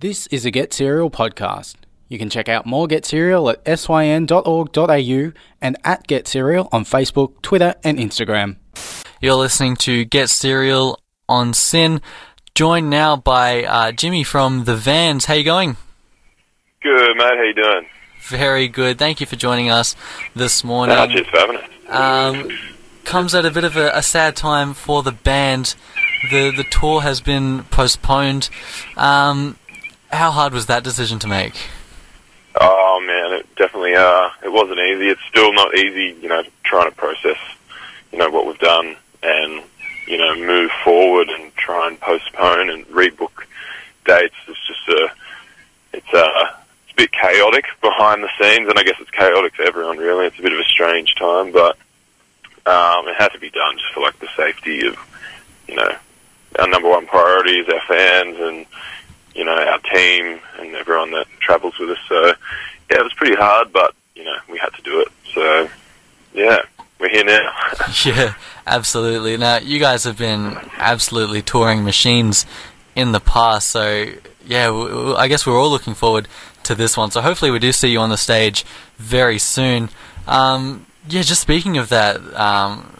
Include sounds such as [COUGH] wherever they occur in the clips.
This is a Get Cereal podcast. You can check out more Get Cereal at syn.org.au and at Get Cereal on Facebook, Twitter, and Instagram. You're listening to Get Cereal on SYN, joined now by uh, Jimmy from the VANNS. How you going? Good, mate. How you doing? Very good. Thank you for joining us this morning. Uh, cheers for having us. Um, comes at a bit of a, a, sad time for the band. The the tour has been postponed. Um, how hard was that decision to make? Oh man, it definitely uh, it wasn't easy. It's still not easy, you know, trying to process, you know, what we've done and you know move forward and try and postpone and rebook dates. It's just a, it's a, it's a bit chaotic behind the scenes, and I guess it's chaotic for everyone. Really, it's a bit of a strange time, but um, it had to be done just for like the safety of, you know, our number one priority is our fans and you know, our team and everyone that travels with us. So, yeah, it was pretty hard, but, you know, we had to do it. So, yeah, we're here now. [LAUGHS] yeah, absolutely. Now, you guys have been absolutely touring machines in the past, so, yeah, I guess we're all looking forward to this one. So, hopefully, we do see you on the stage very soon. Um, yeah, just speaking of that, um,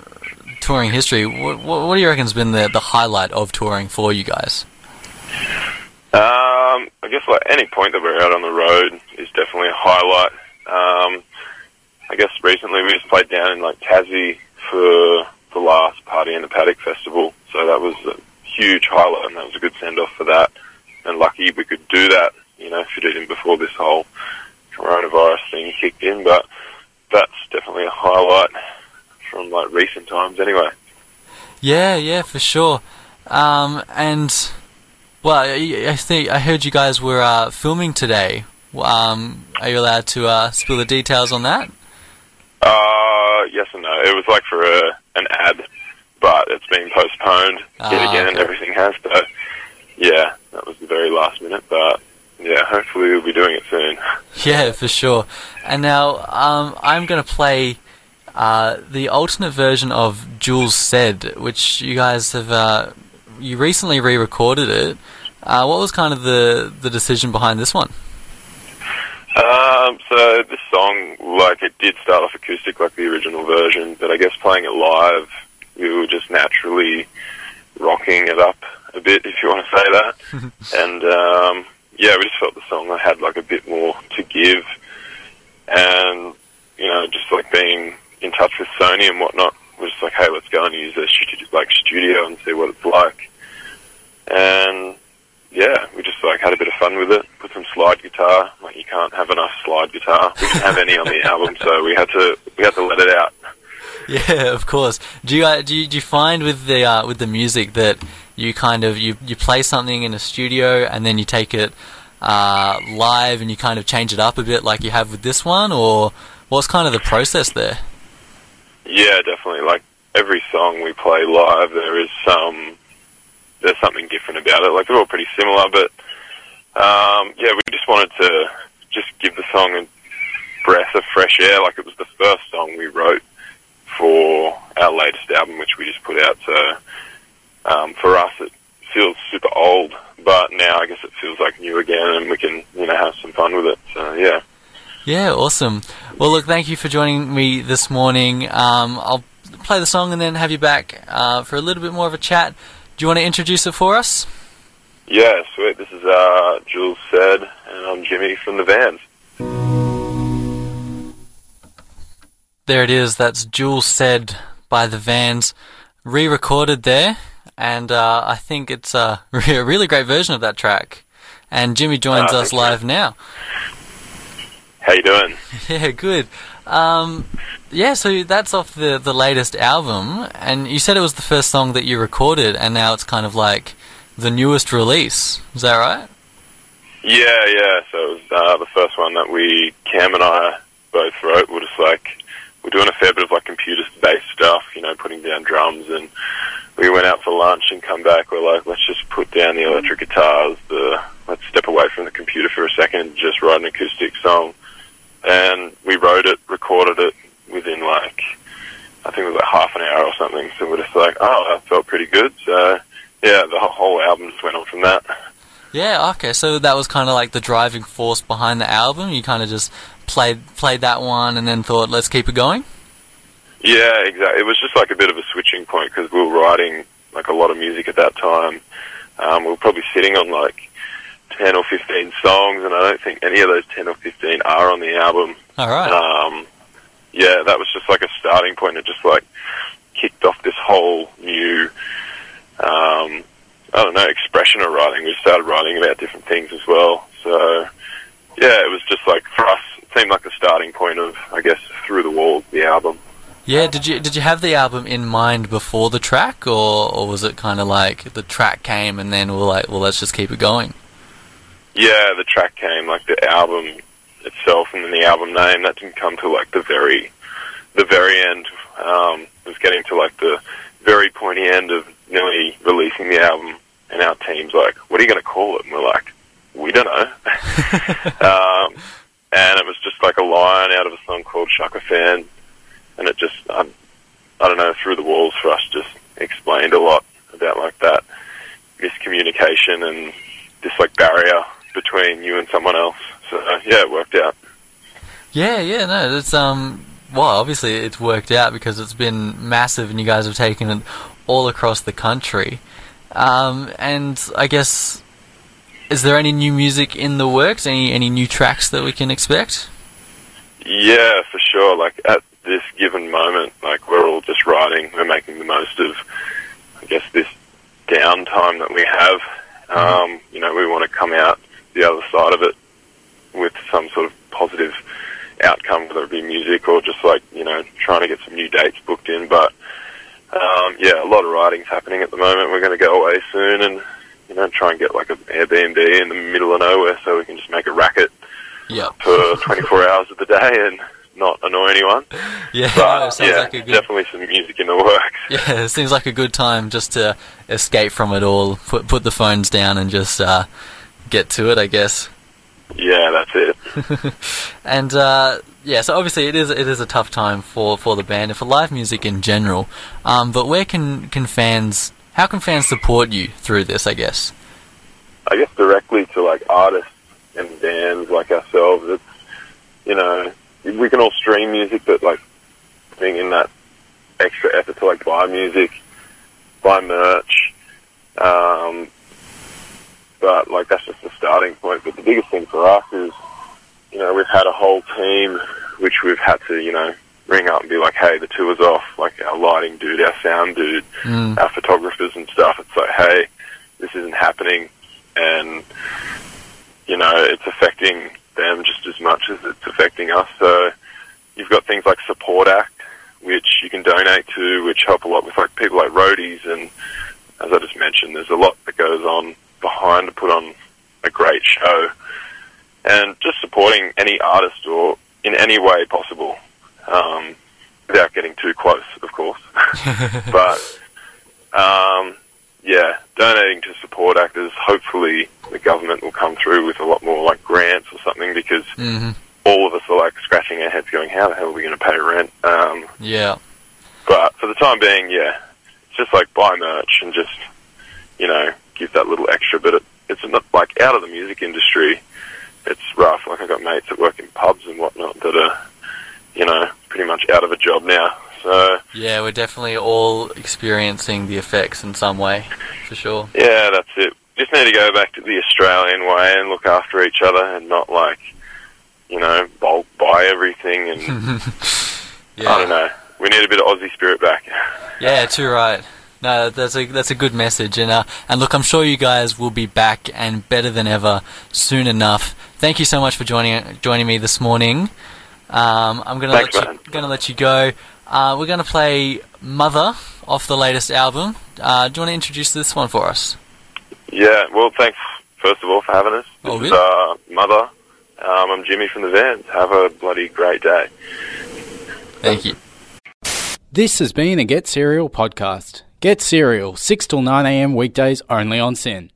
touring history, what, what do you reckon has been the, the highlight of touring for you guys? Um, I guess like any point that we're out on the road is definitely a highlight. Um, I guess recently we just played down in like Tassie for the last Party in the Paddock festival, so that was a huge highlight, and that was a good send off for that. And lucky we could do that, you know, fit it in before this whole coronavirus thing kicked in. But that's definitely a highlight from like recent times, anyway. Yeah, yeah, for sure. Um, and well, I think I heard you guys were uh, filming today. Um, are you allowed to uh, spill the details on that? Uh, yes and no. It was like for a, an ad, but it's been postponed Ah, yet again. okay. Everything has. So, yeah, that was the very last minute. But yeah, hopefully we'll be doing it soon. [LAUGHS] Yeah, for sure. And now um, I'm going to play uh, the alternate version of Jules Said, which you guys have uh, you recently re-recorded it. Uh, what was kind of the the decision behind this one? Um, so this song, like, it did start off acoustic like the original version, but I guess playing it live, we were just naturally rocking it up a bit, [LAUGHS] if you want to say that. [LAUGHS] and um, yeah, we just felt the song had like a bit more to give, and you know, just like being in touch with Sony and whatnot, we're just like, hey, let's go and use a studio, like studio and see what it's like. And yeah, we just like had a bit of fun with it. Put some slide guitar. Like you can't have enough slide guitar. We didn't have any on the [LAUGHS] album, so we had to we had to let it out. Yeah, of course. Do you uh, do you, do you find with the uh, with the music that you kind of you, you play something in a studio and then you take it uh, live and you kind of change it up a bit like you have with this one, or what's kind of the process there? Yeah, definitely. Like every song we play live, there is some there's something different about it. Like they're all pretty similar, but um, yeah, we just wanted to just give the song a breath of fresh air. Like it was the first song we wrote for our latest album, which we just put out. So um, for us, it feels super old, but now I guess it feels like new again, and we can you know have some fun with it. So yeah. Yeah, awesome. Well, look, thank you for joining me this morning. Um, I'll play the song and then have you back uh, for a little bit more of a chat. Do you want to introduce it for us? Yeah, sweet. This is uh, Jules said, and I'm Jimmy from the VANNS. There it is. That's Jules said by the VANNS, re-recorded there, and uh, I think it's a [LAUGHS] re- a really great version of that track. And Jimmy joins Ah, us thank you. live now. How you doing? [LAUGHS] Yeah, good. Um, yeah, so that's off the the latest album, and you said it was the first song that you recorded, and now it's kind of like the newest release. Is that right? Yeah, yeah. So it was uh, the first one that we, Cam and I, both wrote. We're just like we're doing a fair bit of like computer-based stuff, you know, putting down drums, and we went out for lunch and come back. We're like, let's just put down the electric guitars. The let's step away from the computer for a second and just write an acoustic song. And we wrote it, recorded it within like I think it was like half an hour or something. So we're just like, oh, that felt pretty good. So yeah, the whole- album just went on from that. Yeah, okay. So that was kind of like the driving force behind the album. You kind of just played played that one and then thought, let's keep it going. Yeah, exactly. It was just like a bit of a switching point because we were writing like a lot of music at that time. Um, we were probably sitting on like ten or fifteen songs, and I don't think any of those ten or fifteen are on the album. All right. Um, yeah, that was just like a starting point. It just like kicked off this whole new, um, I don't know, expression of writing. We started writing about different things as well. So, yeah, it was just like for us, it seemed like the starting point of, I guess, through the walls, the album. Yeah, did you did you have the album in mind before the track, or, or was it kind of like the track came and then we're like, well, let's just keep it going? Yeah, the track came like the album itself, and then the album name that didn't come till like the very, the very end. Um, it was getting to like the very pointy end of nearly releasing the album, and our team's like, "What are you going to call it?" And we're like, "We don't know." [LAUGHS] um, and it was just like a line out of a song called "Shaka Fan," and it just, I, I don't know, through the walls for us, just explained a lot about like that miscommunication and this like barrier between you and someone else. So yeah, it worked out. Yeah, yeah, no, it's um, well, obviously it's worked out because it's been massive, and you guys have taken it all across the country. Um, and I guess, is there any new music in the works? Any any new tracks that we can expect? Yeah, for sure. Like at this given moment, like we're all just writing. We're making the most of, I guess, this downtime that we have. Um, you know, we want to come out the other side of it with some sort of positive outcome, whether it be music or just like you know trying to get some new dates booked in. But um, yeah, a lot of writing's happening at the moment. We're going to go away soon and you know try and get like an Airbnb in the middle of nowhere so we can just make a racket Yeah, for 24 hours of the day and not annoy anyone. [LAUGHS] yeah, But no, sounds yeah, like a good. definitely some music in the works. [LAUGHS] Yeah, it seems like a good time just to escape from it all. Put put the phones down and just uh, get to it, I guess. Yeah, that's it. [LAUGHS] And uh, yeah, so obviously it is it is a tough time for, for the band and for live music in general. Um, but where can can fans how can fans support you through this? I guess. I guess directly to like artists and bands like ourselves. It's you know we can all stream music, but like being in that extra effort to like buy music, buy merch. Um, but like that's just the starting point. But the biggest thing for us is you know we've had a whole team which we've had to you know ring up and be like, hey, the tour's off. Like our lighting dude, our sound dude, Mm. our photographers and stuff. It's like, hey, this isn't happening, and you know, it's affecting them just as much as it's affecting us. So you've got things like Support Act, which you can donate to, which help a lot with like people like roadies, and as I just mentioned, there's a lot that goes on behind to put on a great show, and just supporting any artist or in any way possible. Um, without getting too close, of course. [LAUGHS] but um, yeah, donating to support actors. Hopefully, the government will come through with a lot more like grants or something because hmm all of us are like scratching our heads, going, "How the hell are we going to pay rent?" Um, Yeah. but for the time being, yeah, it's just like buy merch and just you know give that little extra. But it, it's not like out of the music industry. It's rough. Like I've got mates that work in pubs and whatnot that are you know pretty much out of a job now. So Yeah, we're definitely all experiencing the effects in some way, for sure. Yeah, that's it. Just need to go back to the Australian way and look after each other and not like, you know, bulk buy everything and Yeah. [LAUGHS] I don't know. We need a bit of Aussie spirit back. Yeah, too right. No, that's a that's a good message, and uh, and look, I'm sure you guys will be back and better than ever soon enough. Thank you so much for joining joining me this morning. Um, I'm gonna Thanks, let you man. gonna let you go. Uh, we're gonna play Mother off the latest album. Uh, do you want to introduce this one for us? Yeah, well, thanks first of all for having us. This All is good. uh, Mother. Um, I'm Jimmy from the VANNS. Have a bloody great day. Thank you. This has been a Get Cereal podcast. Get Cereal, 6 till 9 a.m. weekdays only on SYN.